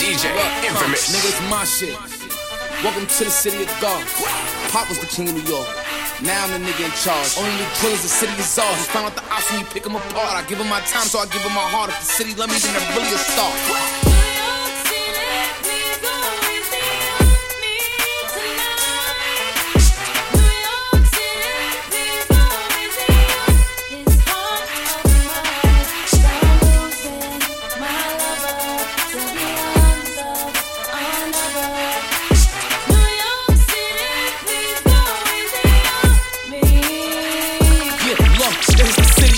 DJ Imfamous. Nigga, it's my shit. Welcome to the city of God. Pop was the king of New York. Now I'm the nigga in charge. Only the drillers, the city is ours. You find out the ops when you pick them apart. I give them my time, so I give them my heart. If the city let me, then they're really a star.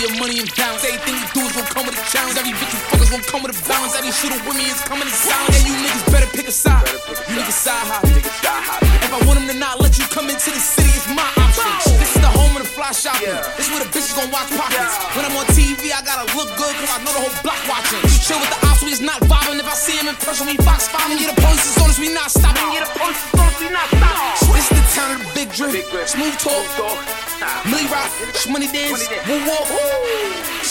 Of money and balance. Everything we do is gonna come with a challenge. Every bitch you fuck is gonna come with a balance. Every shooter with me is coming in silence. And you niggas better pick a side. You niggas side hop. Home of the fly shopping. This is where the bitches gonna watch pockets. When I'm on TV, I gotta look good, cause I know the whole block watching. You chill with the ops, we is not vibing. If I see him in person, we fox five. Yeah, the police is on us, we not stopping. Yeah, the police is on us, we not stopping. This is the town of the big drip. Smooth talk. Millie Rock, Money Dance, Woo Woo.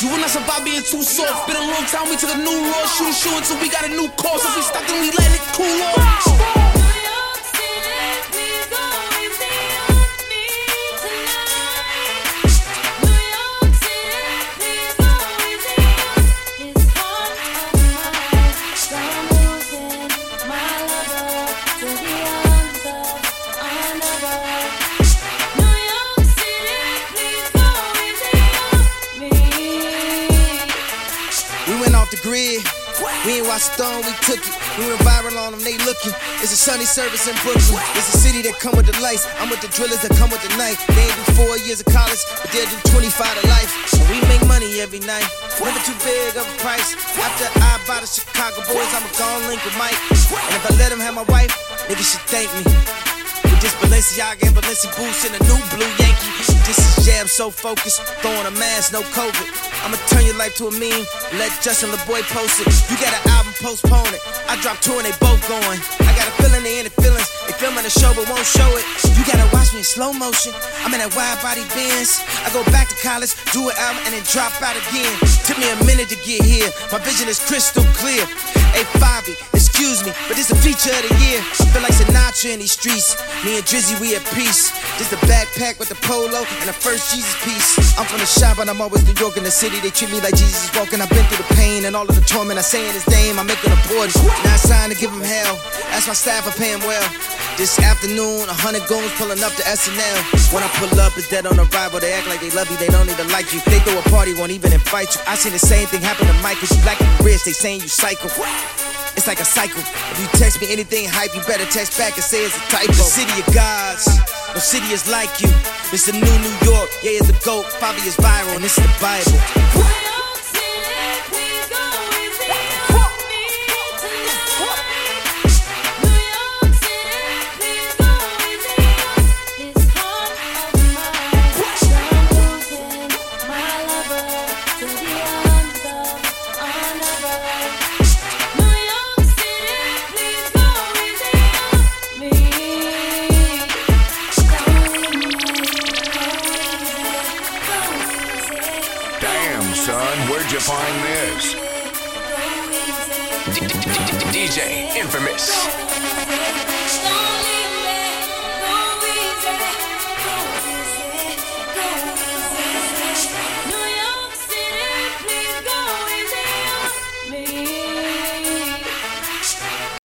You will not survive being too soft. Been a long time, we took a new road. Shoot, shoot until we got a new course. If we stop, then we let it off the grid. We ain't watched Stone, we took it. We went viral on them, they looking. It's a Sunday Service in Brooklyn. It's a city that come with the lights. I'm with the drillers that come with the night. They ain't do four years of college, but they'll do 25 to life. So we make money every night. Never too big of a price. After I buy the Chicago boys, I'ma go and link with Mike. And if I let him have my wife, niggas should thank me. This Balenciaga and Balenci boots and a new blue Yankee. This is jam so focused, throwing a mask, no COVID. I'ma turn your life to a meme, let Justin Laboy post it. You got an album, postpone it. I dropped two and they both going. I got a feeling they in the feelings. They filming the show but won't show it. You gotta watch me in slow motion. I'm in that wide body Benz. I go back to college, do an album, and then drop out again. Took me a minute to get here. My vision is crystal clear. Hey, Fivi, excuse me, but this a feature of the year. Feel like Sinatra in these streets. Me and Drizzy, we at peace. Just a backpack with the polo and a first Jesus piece. I'm from the shop, but I'm always New York in the city. They treat me like Jesus walking. I've been through the pain and all of the torment. I say in his name, I make it important. Not signed to give him hell. That's my staff, I pay him well. This afternoon, a hundred goons pulling up to SNL. When I pull up, it's dead on arrival. They act like they love you, they don't even like you. They throw a party, won't even invite you. I seen the same thing happen to cause you black and rich, they saying you psycho. It's like a cycle. If you text me anything hype, you better text back and say it's a typo. The city of gods, no city is like you. It's the new New York, yeah, it's the GOAT. Bobby is viral, and this is the Bible. Son, where'd you find this? DJ Imfamous.